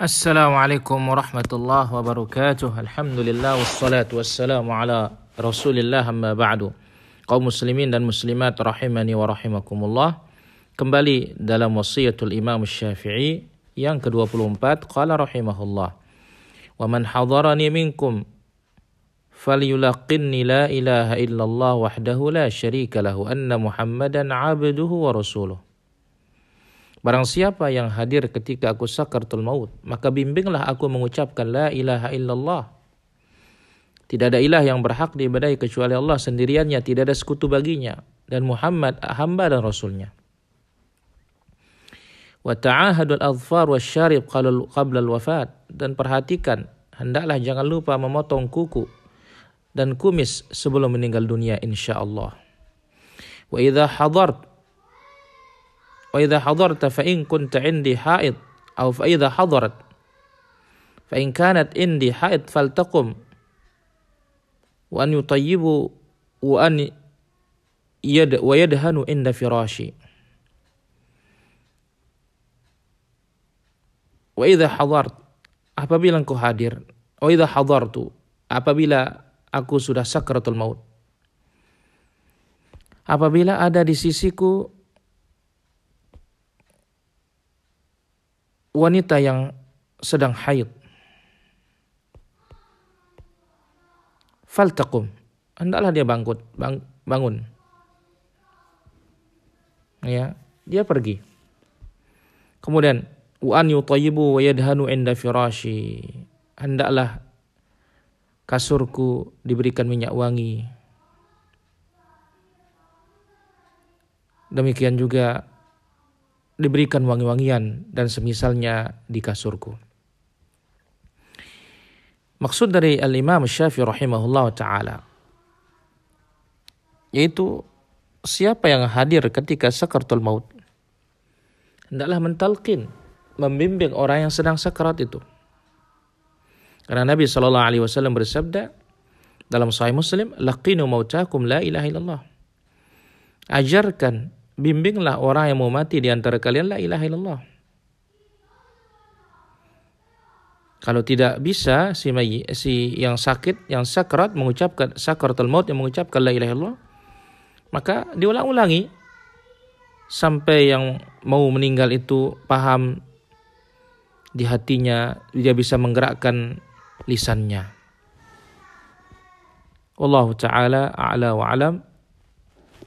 Assalamualaikum warahmatullahi wabarakatuh. Alhamdulillah wassalatu wassalamu ala Rasulillah amma ba'du. Kaum muslimin dan muslimat rahimani wa rahimakumullah. Kembali dalam wasiatul Imam Syafi'i yang ke-24 qala rahimahullah. Wa man hadarani minkum falyulaqinni la ilaha illallah wahdahu la syarika lahu anna Muhammadan abduhu wa rasuluh. Barang siapa yang hadir ketika aku sakaratul maut, maka bimbinglah aku mengucapkan la ilaha illallah. Tidak ada ilah yang berhak diibadahi kecuali Allah sendiriannya, tidak ada sekutu baginya. Dan Muhammad hamba dan Rasulnya. Wa ta'ahadul adfar wa syarib qabla wafat. Dan perhatikan, hendaklah jangan lupa memotong kuku dan kumis sebelum meninggal dunia insya Allah. Wa idha hadart Wa idza hadarta fa in kunta indi haid aw fa idza hadarat fa in kanat indi haid faltaqum wa an yutayyibu wa an yad wa yadhanu inda firashi. Wa idza hadart apabila engkau hadir wa idza hadartu apabila aku sudah sakratul maut. Apabila ada di sisiku wanita yang sedang haid. Faltaqum. Hendaklah dia bangkut bang, bangun. Ya dia pergi. Kemudian wa an yutayyibu wa yadhanu inda firashi. Hendaklah kasurku diberikan minyak wangi. Demikian juga diberikan wangi-wangian dan semisalnya di kasurku. Maksud dari Al-Imam Syafi'i rahimahullah ta'ala yaitu siapa yang hadir ketika sakaratul maut? Hendaklah mentalkin membimbing orang yang sedang sakarat itu. Karena Nabi Shallallahu Alaihi Wasallam bersabda dalam Sahih Muslim laqinu mautakum la ilaha illallah. Ajarkan bimbinglah orang yang mau mati di antara kalian la ilaha illallah. Kalau tidak bisa si mayi, si yang sakit, yang sakrat mengucapkan sakratul maut yang mengucapkan la ilaha illallah, maka diulang-ulangi sampai yang mau meninggal itu paham di hatinya, dia bisa menggerakkan lisannya. Allah taala a'la wa alam.